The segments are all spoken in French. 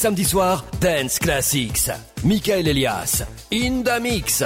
samedis soirs, Dance Classics. Michael Elias, in the mix.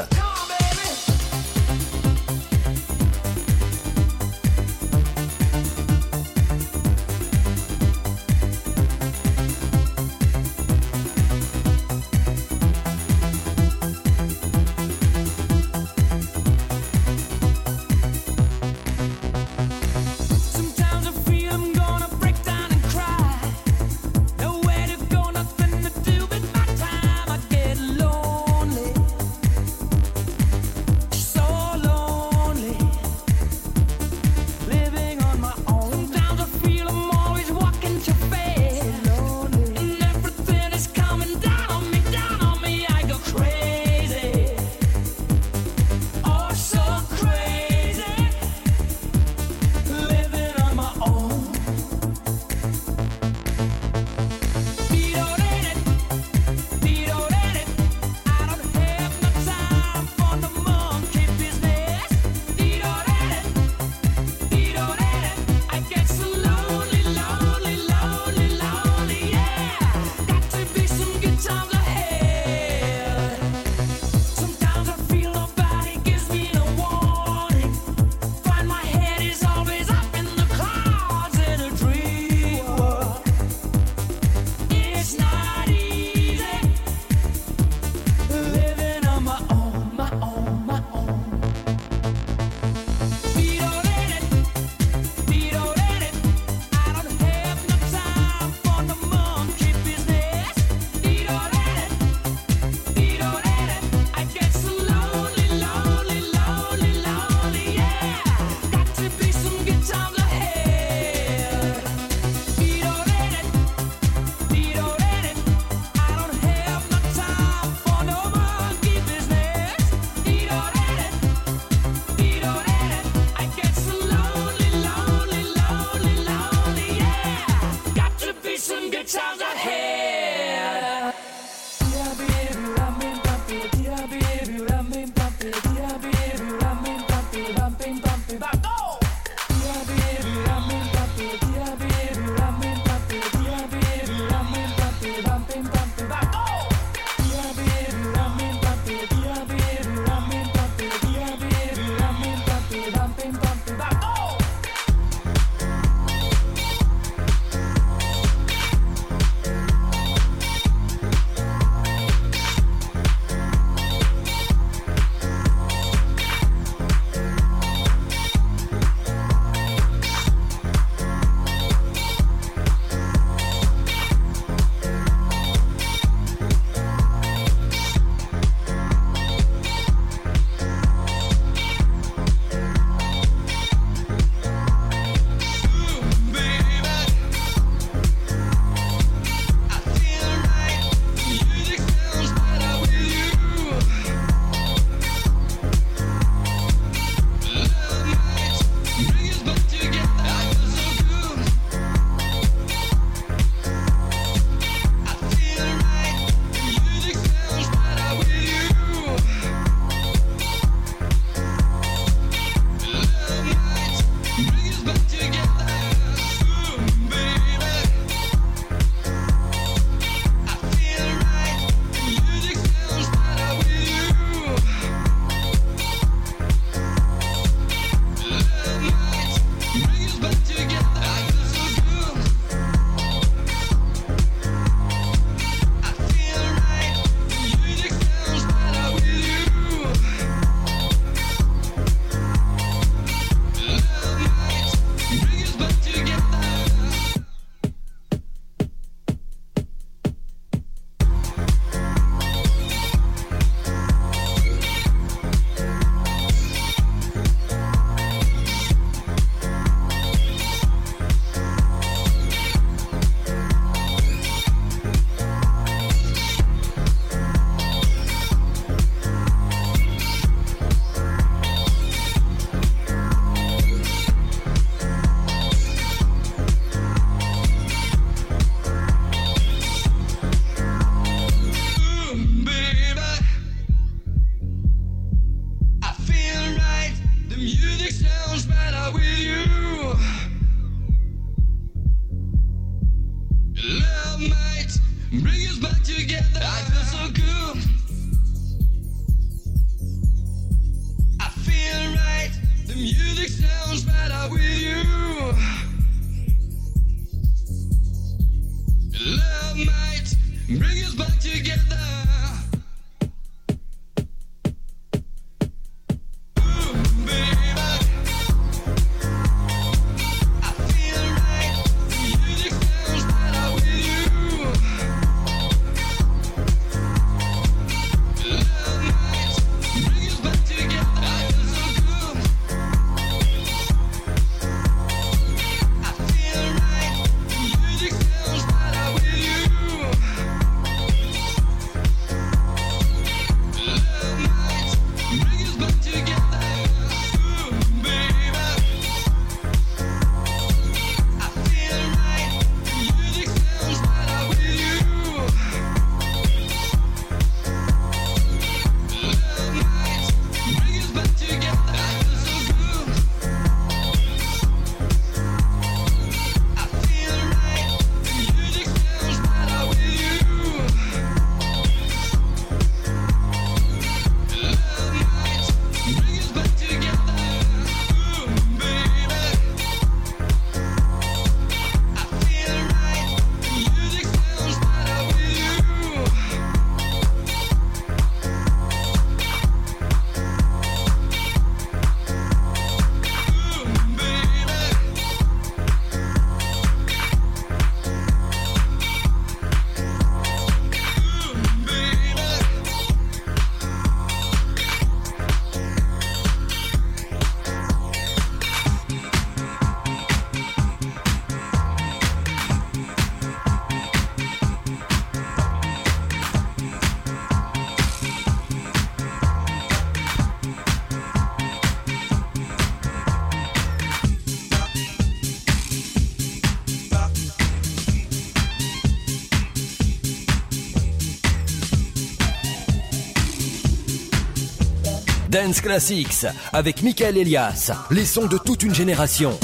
Dance Classics avec Michael Elias, les sons de toute une génération.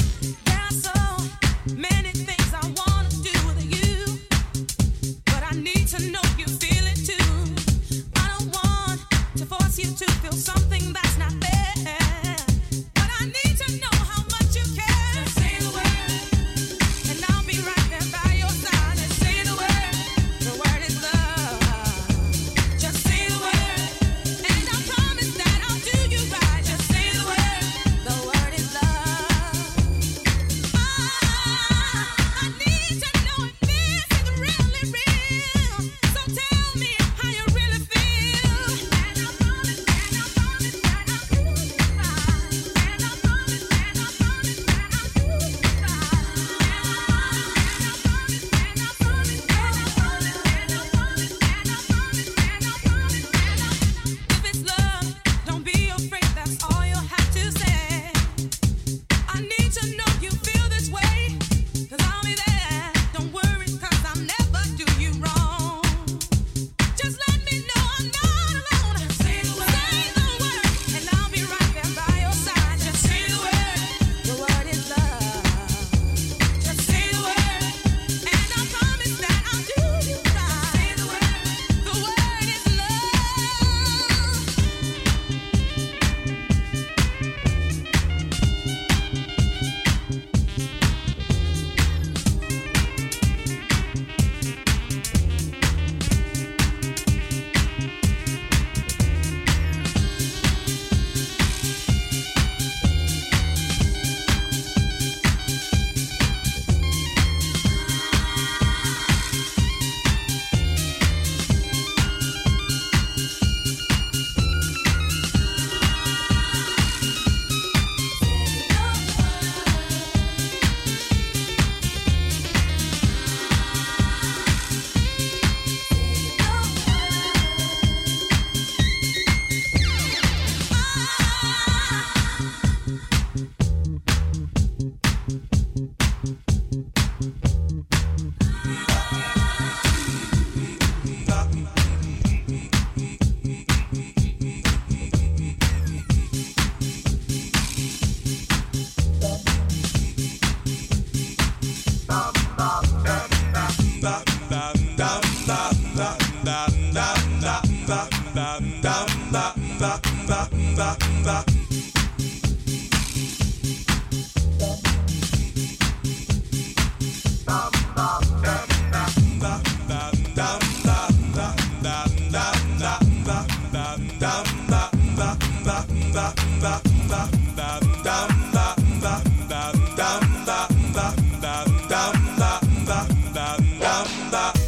bamba.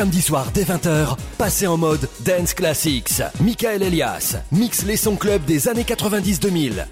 Samedi soir dès 20h, passez en mode Dance Classics. Michael Elias mixe les sons club des années 90-2000.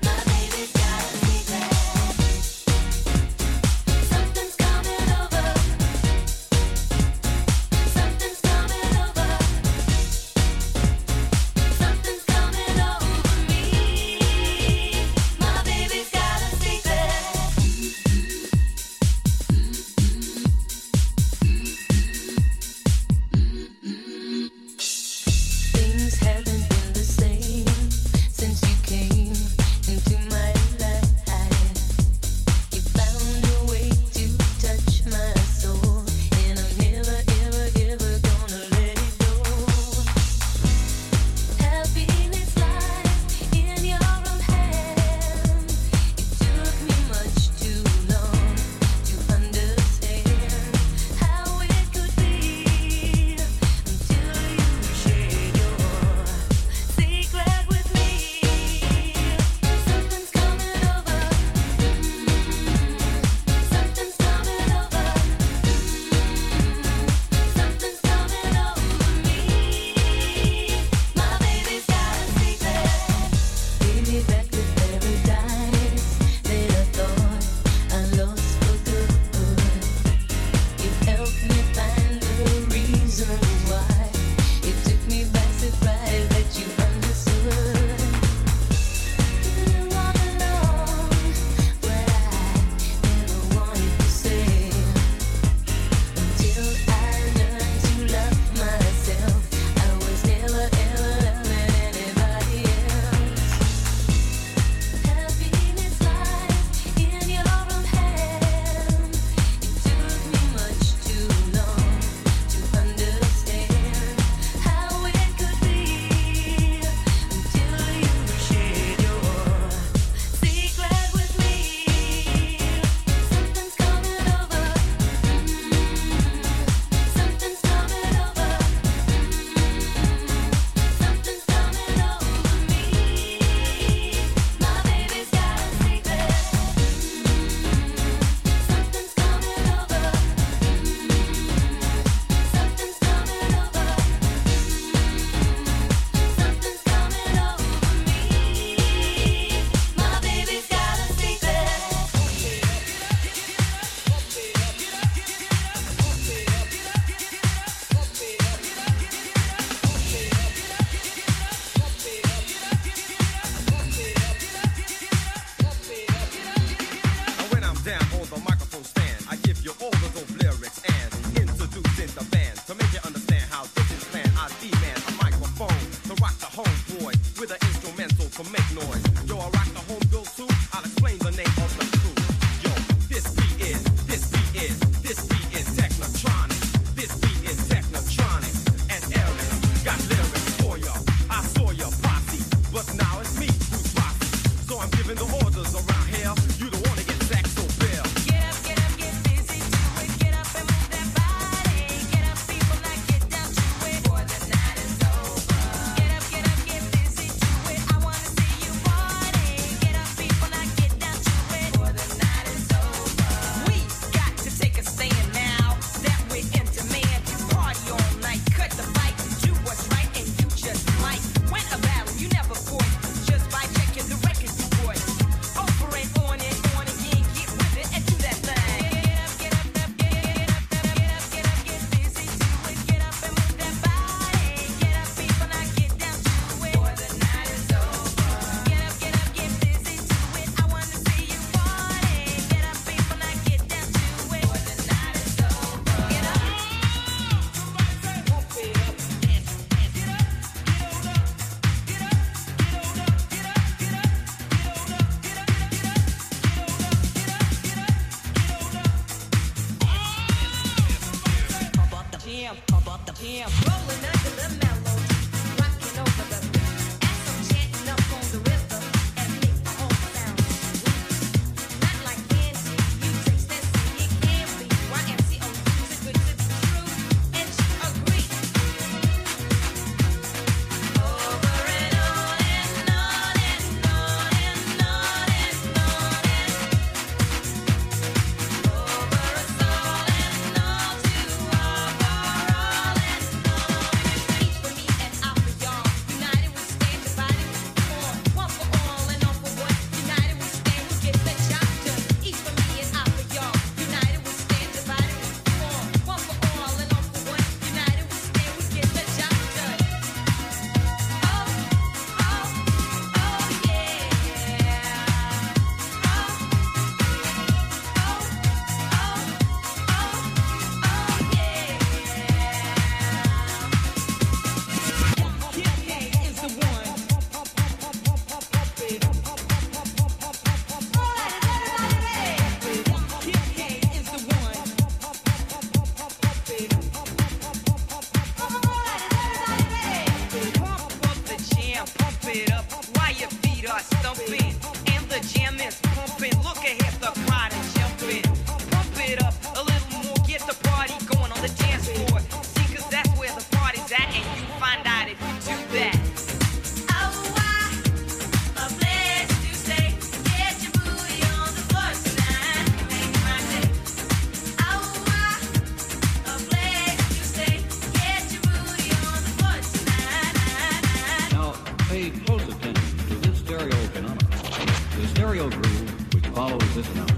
follows this number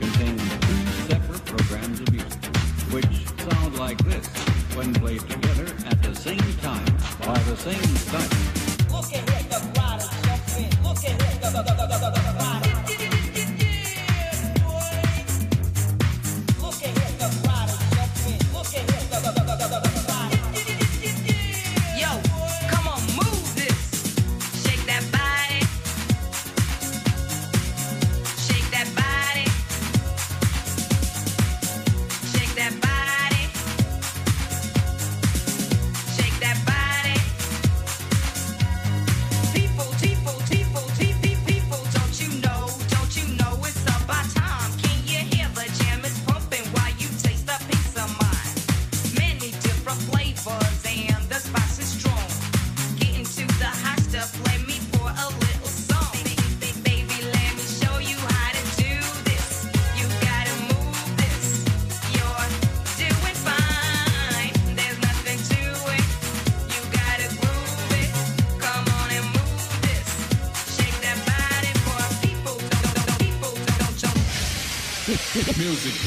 contains two separate programs of music, which sound like this when played together at the same time by the same time.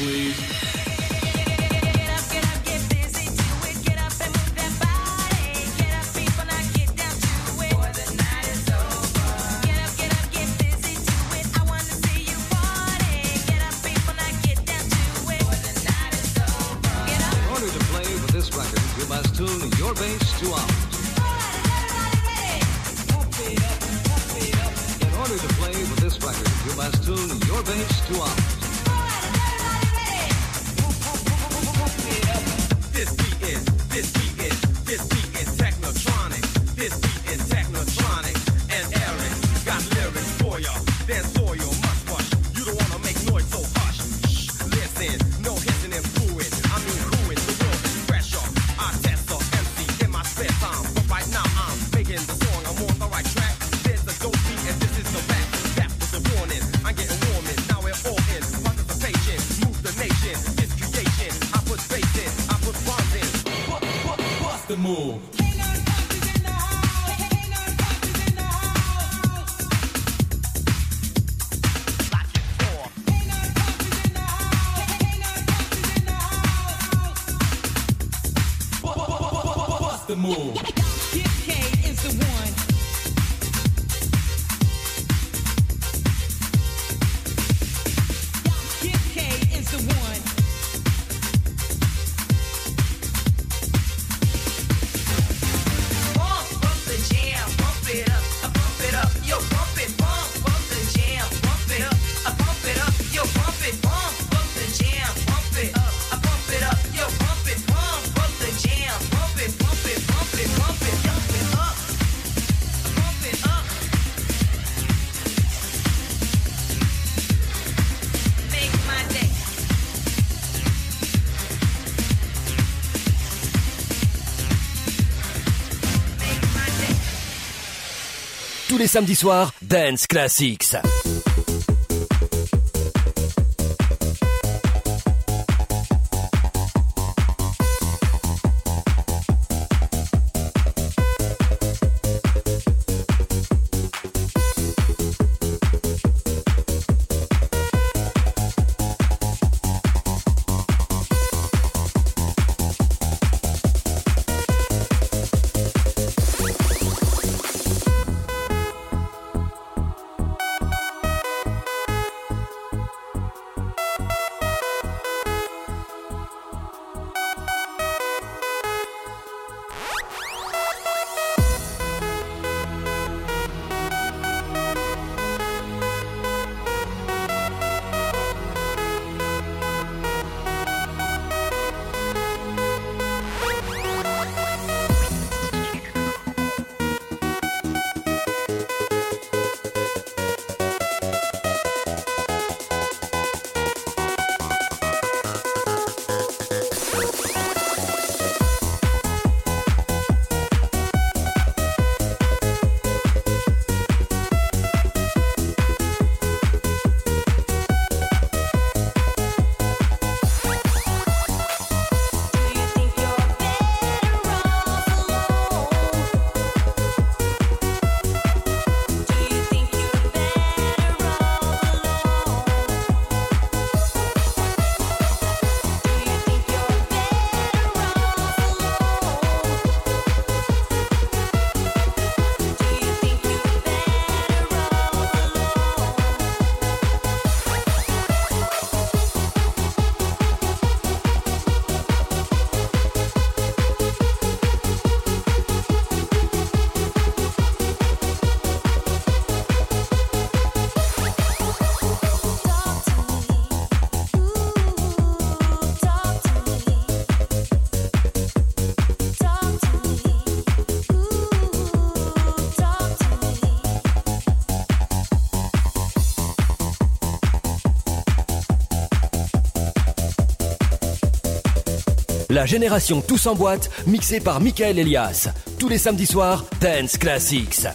please. Les samedis Dance Classics. La génération Tous en boîte, mixée par Michael Elias. Tous les samedis soirs, Dance Classics.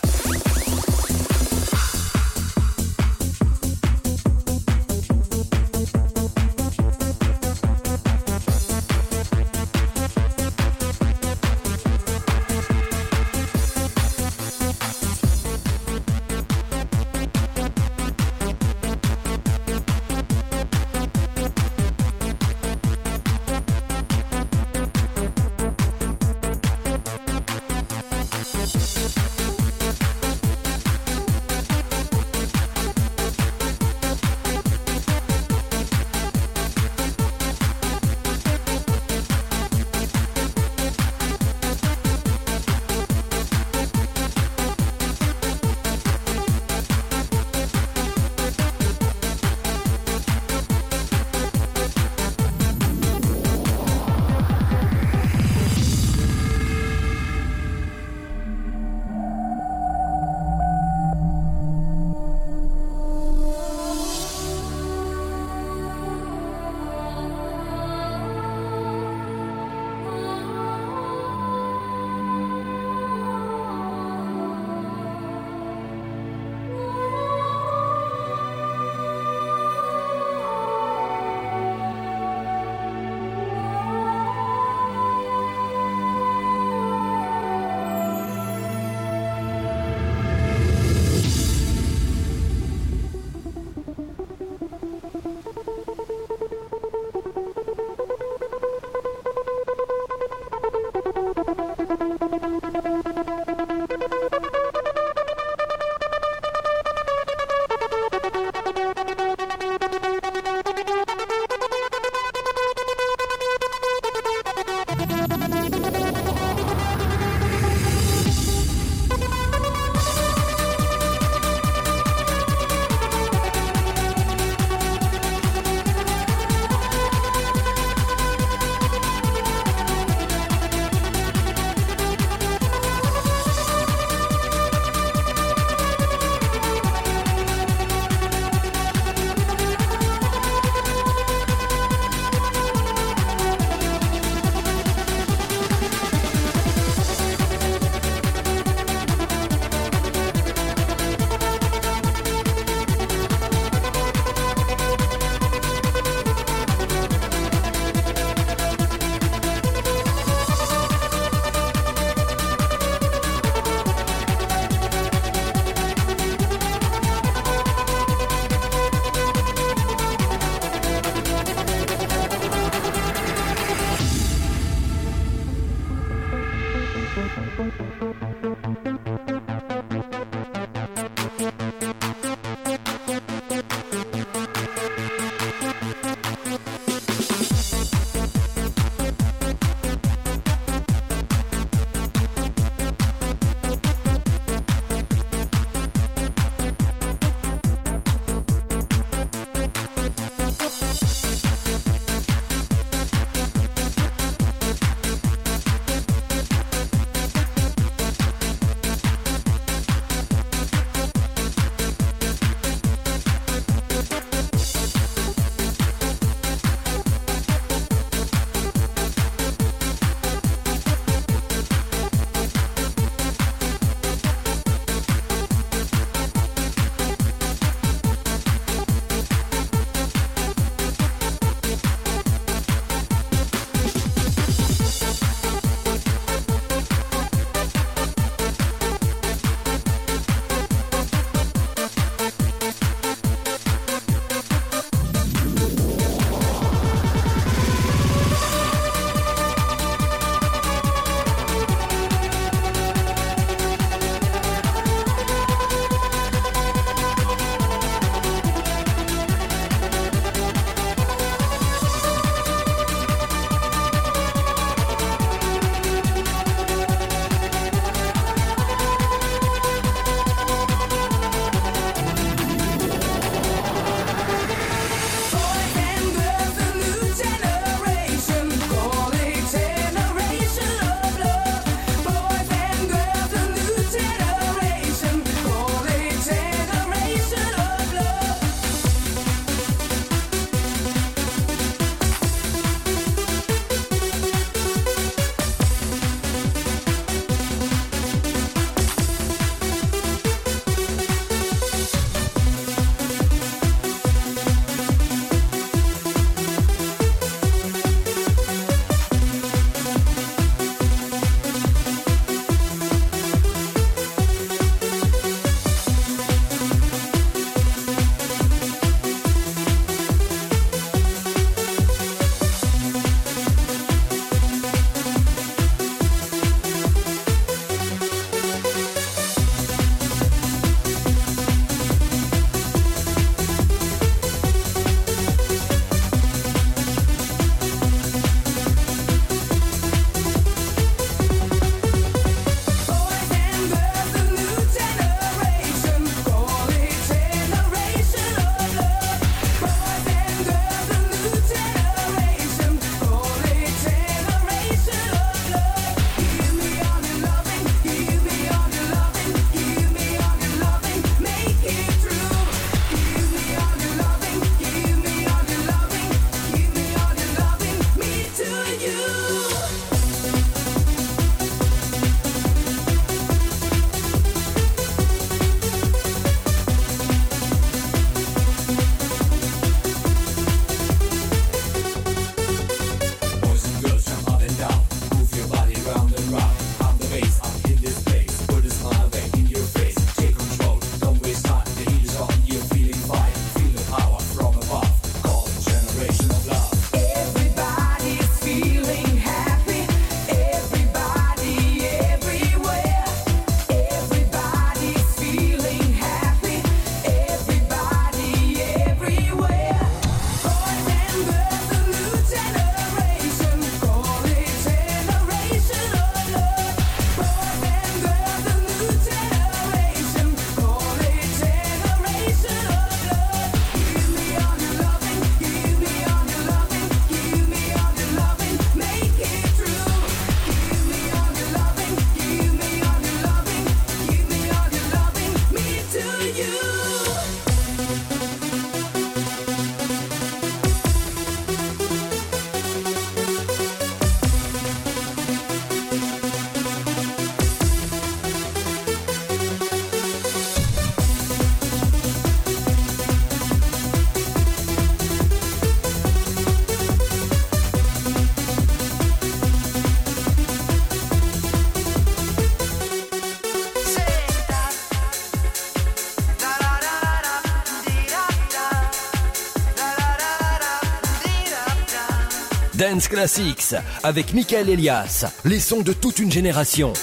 Dance Classics avec Michael Elias, les sons de toute une génération.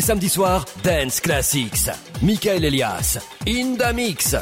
les samedis soirs, Dance Classics. Michael Elias, In the Mix.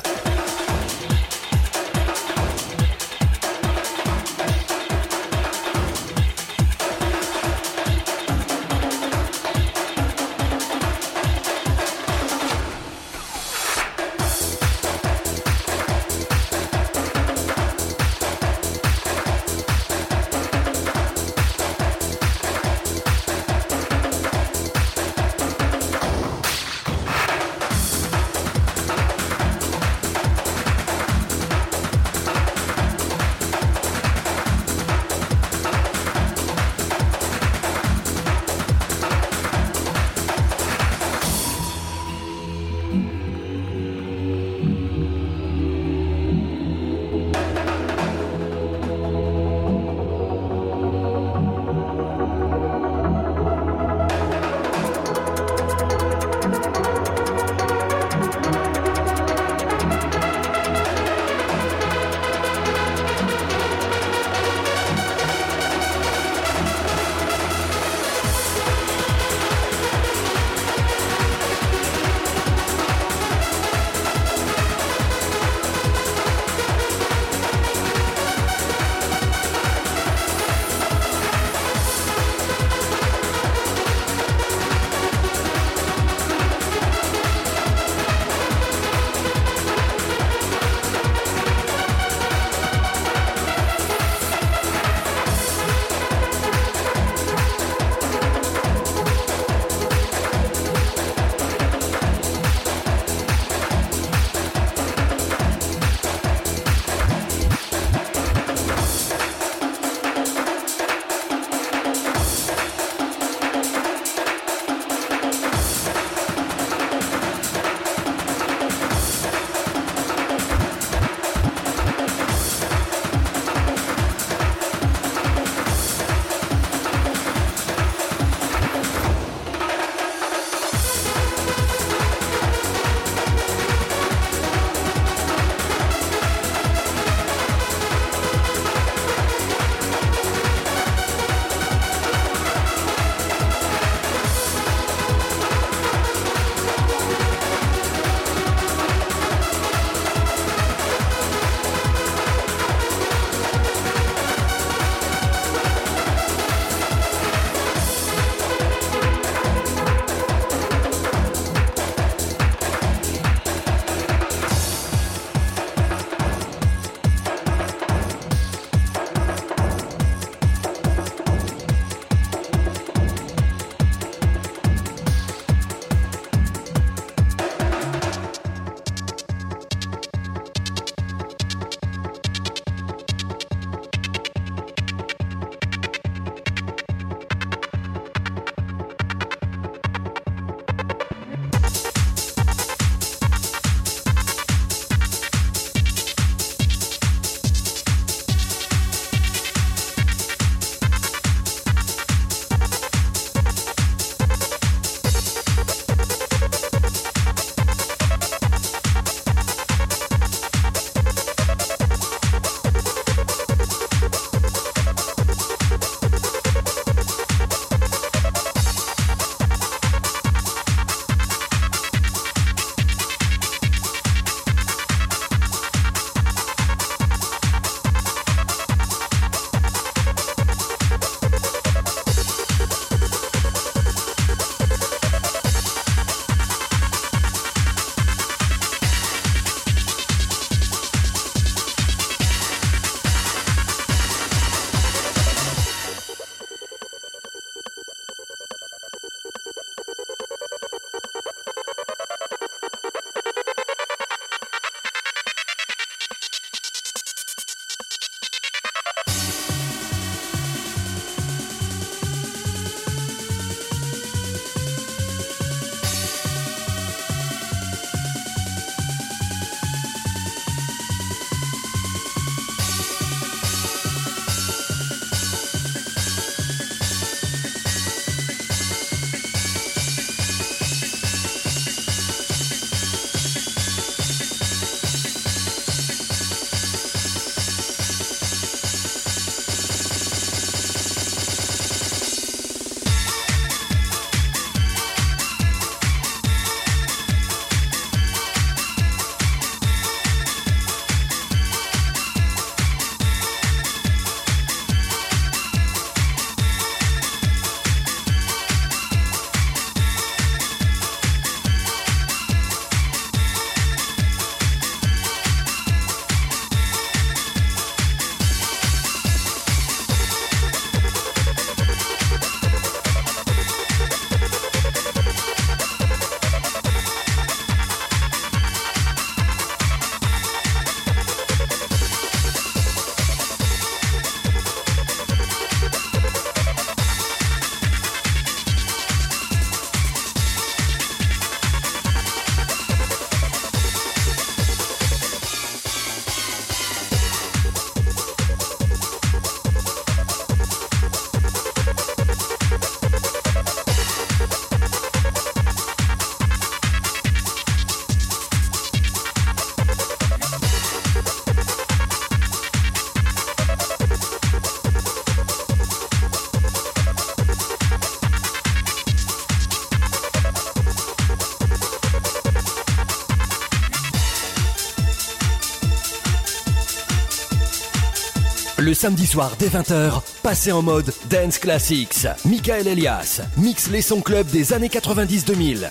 samedi soir dès 20h, passez en mode Dance Classics. Michael Elias mixe les sons club des années 90-2000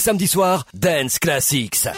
Samedi soir, Dance Classics.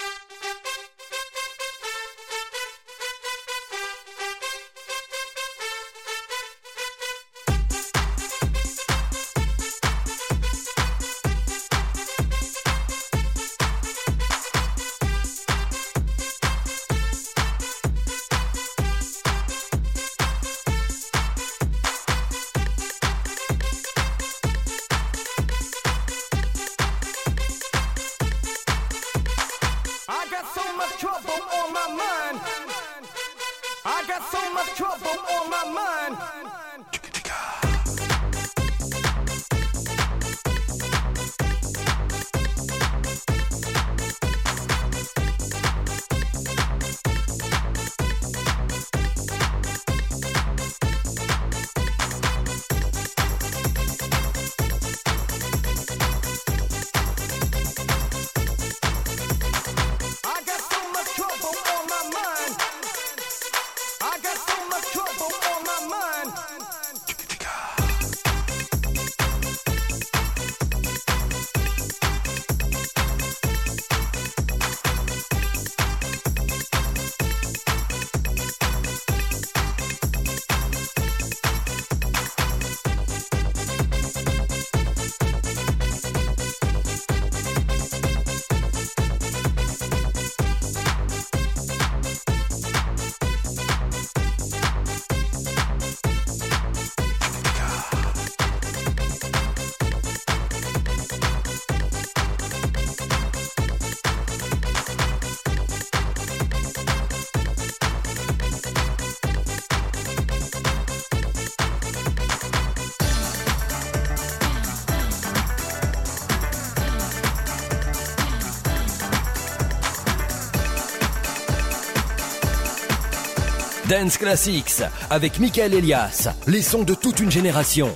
Classics avec Michael Elias, les sons de toute une génération.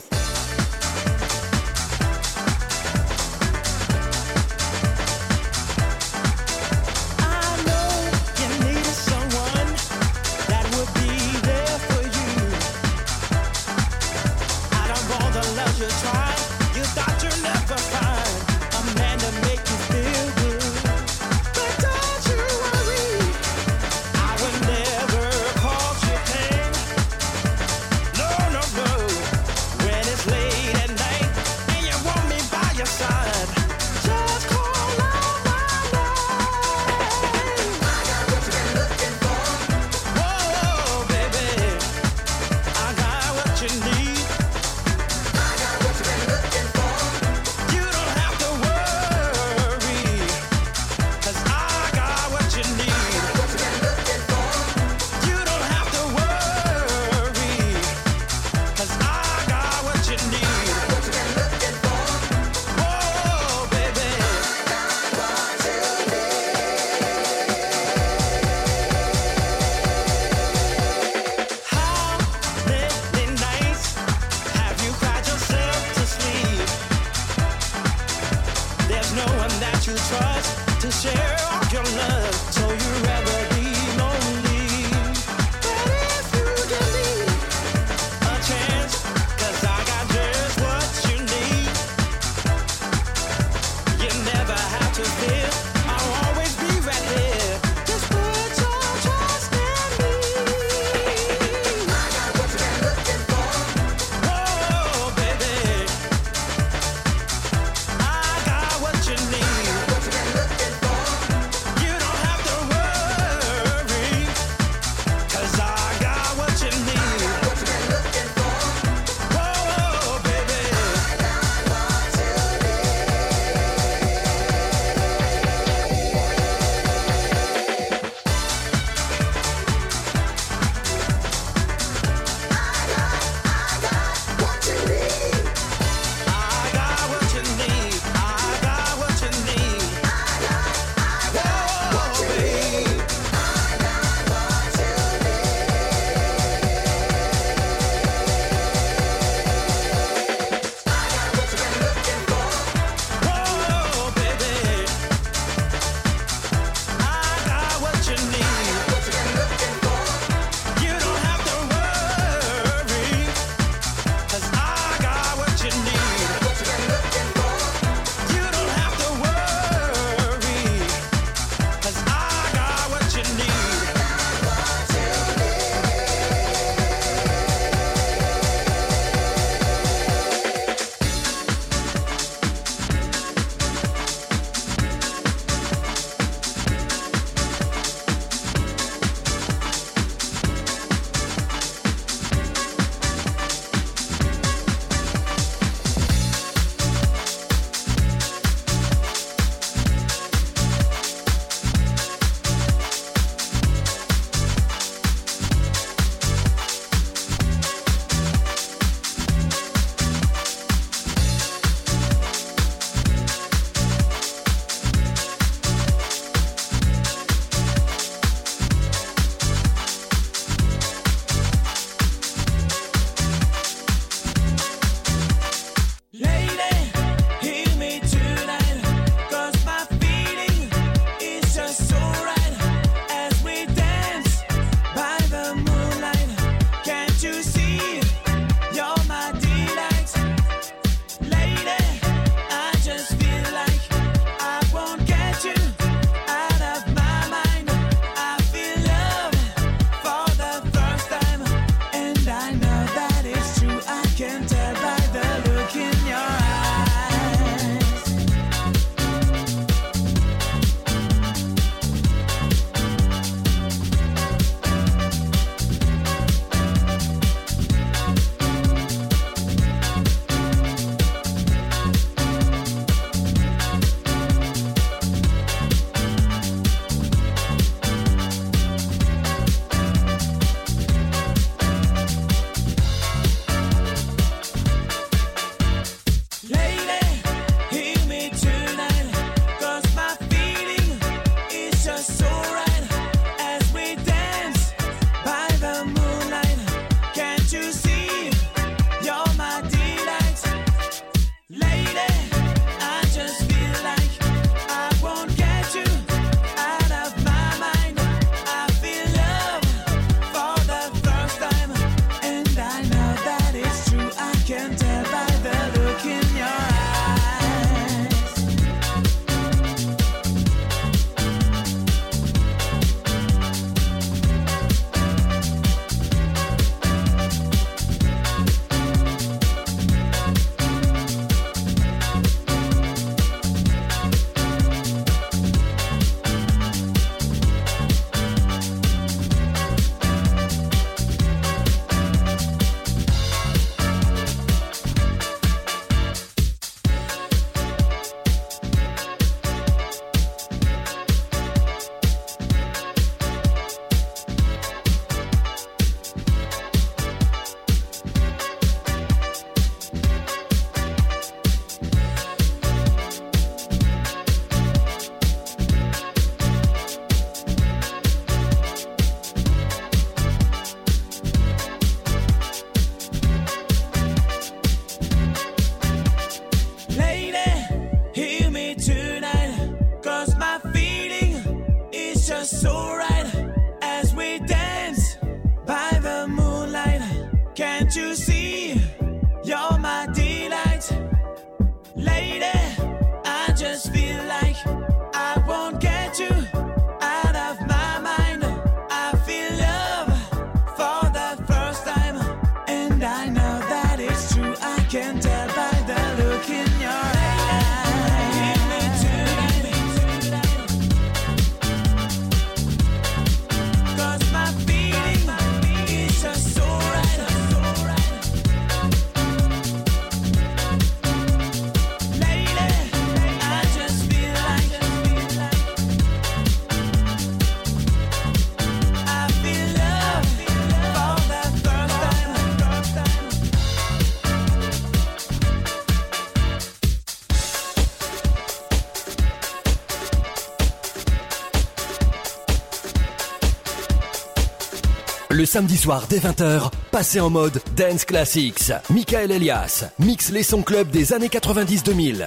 samedi soir dès 20h, passez en mode Dance Classics. Michael Elias mixe les sons club des années 90-2000.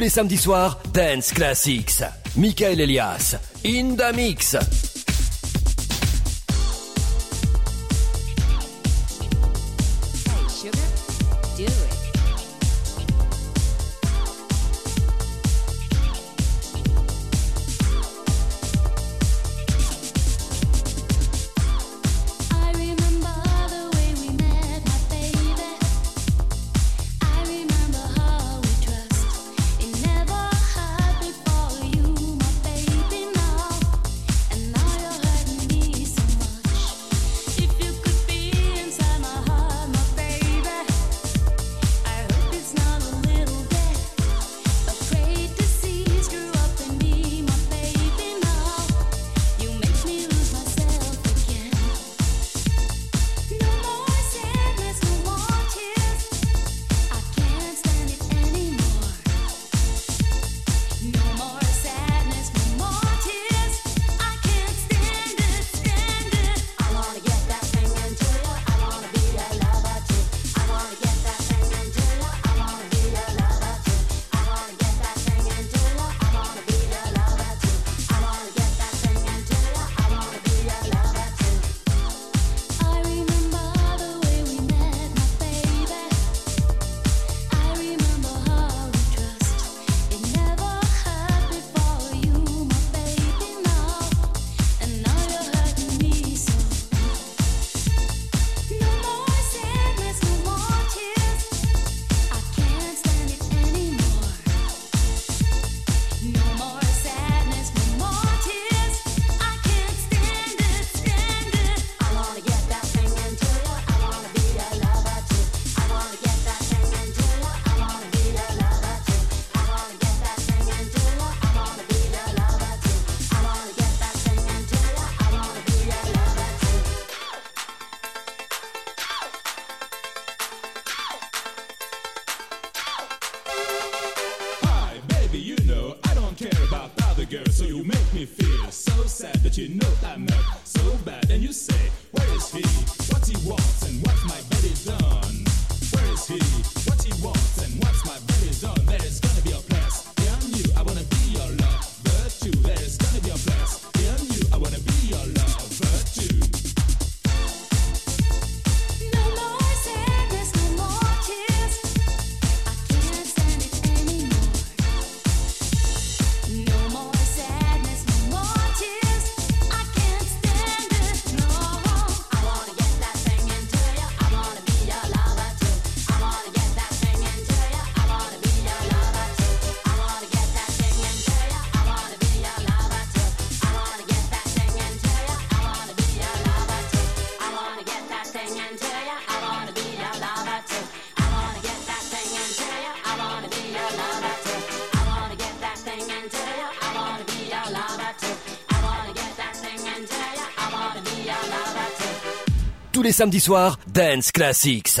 tous les samedis soirs, Dance Classics. Michael Elias, In the Mix. Tous les samedis soirs, Dance Classics.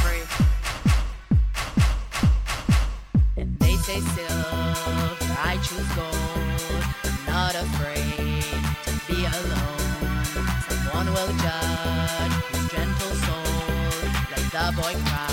I choose gold. I'm not afraid to be alone. Someone will judge his gentle soul. Let the boy cry.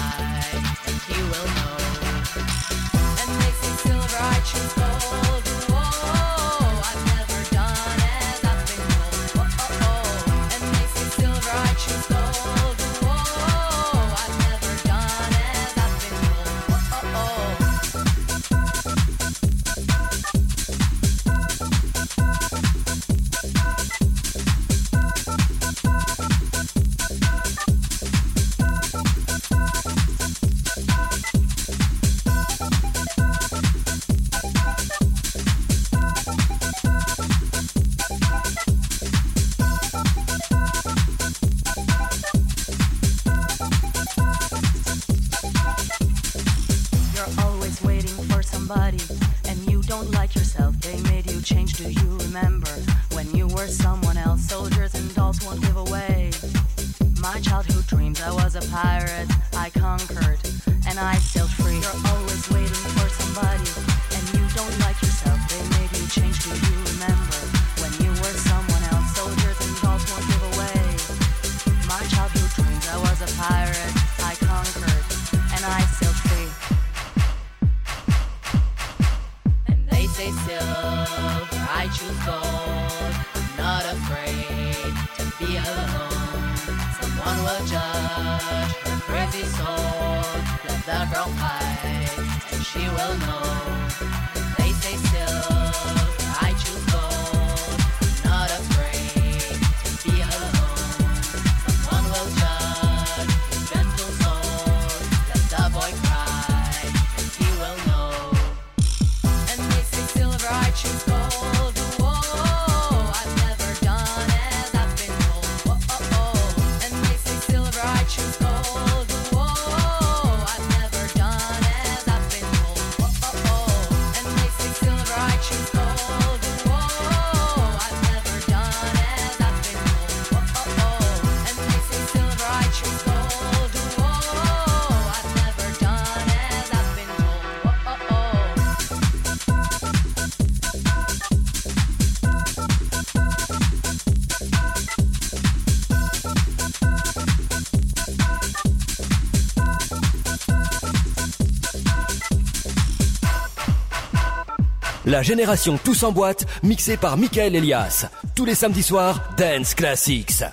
la génération Tous en boîte, mixée par Michael Elias. Tous les samedis soirs, Dance Classics.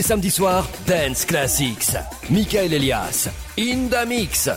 les samedis soirs, Dance Classics. Michael Elias, In Mix.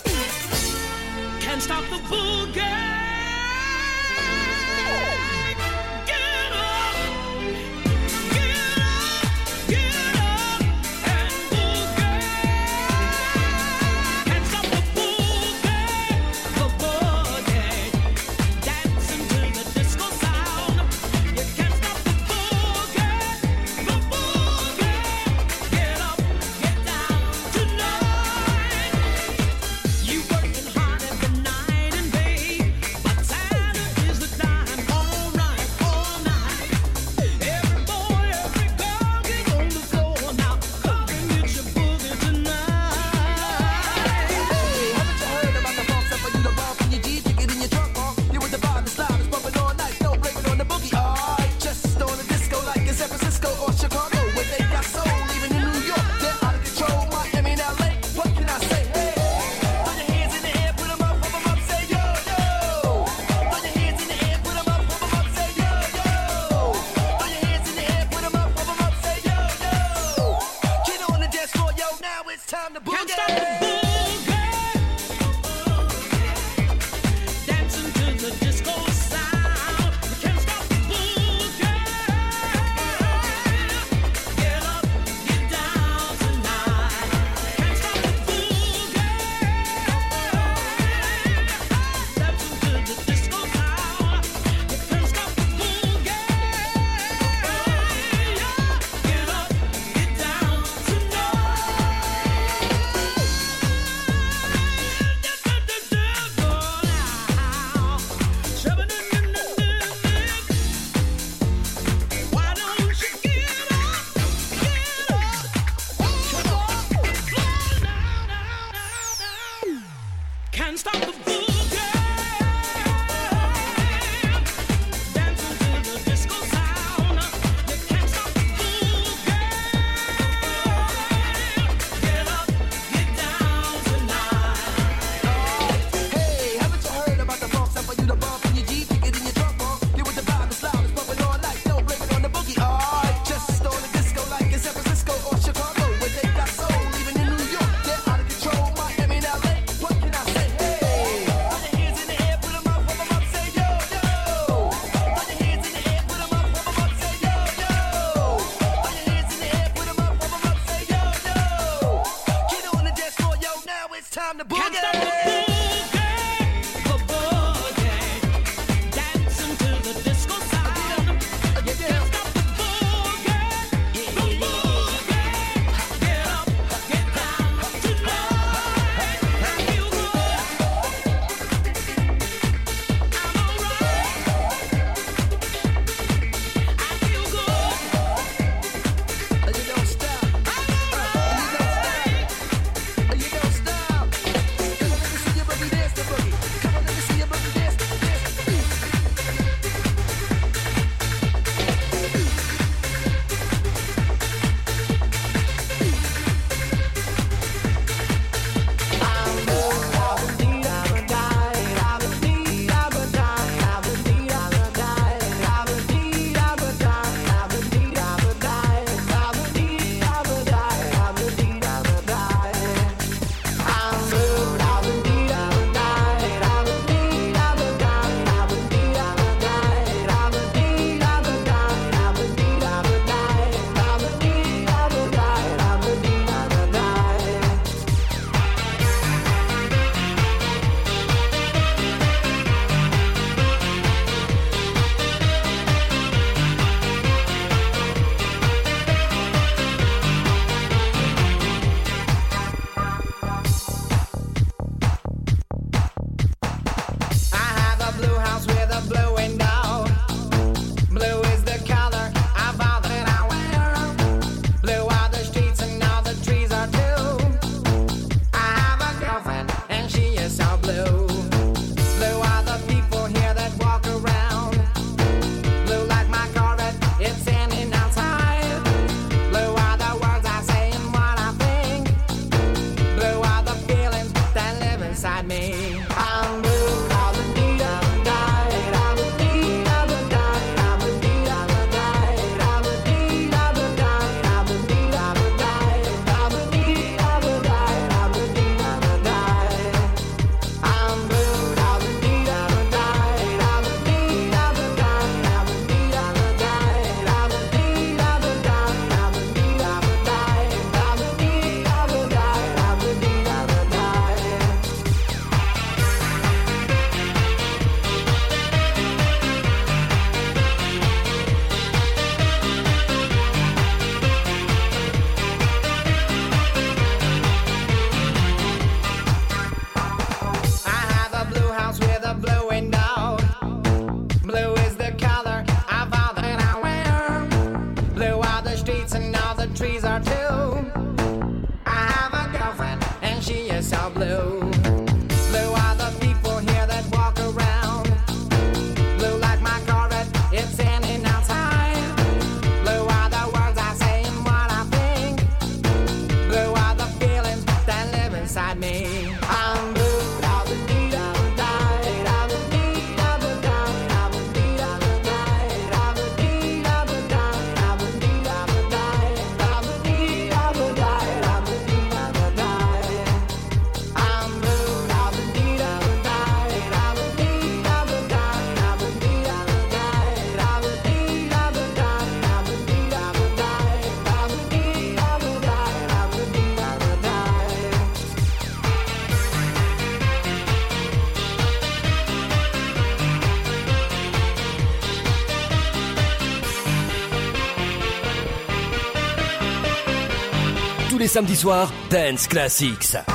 Samedis soirs, Dance Classics.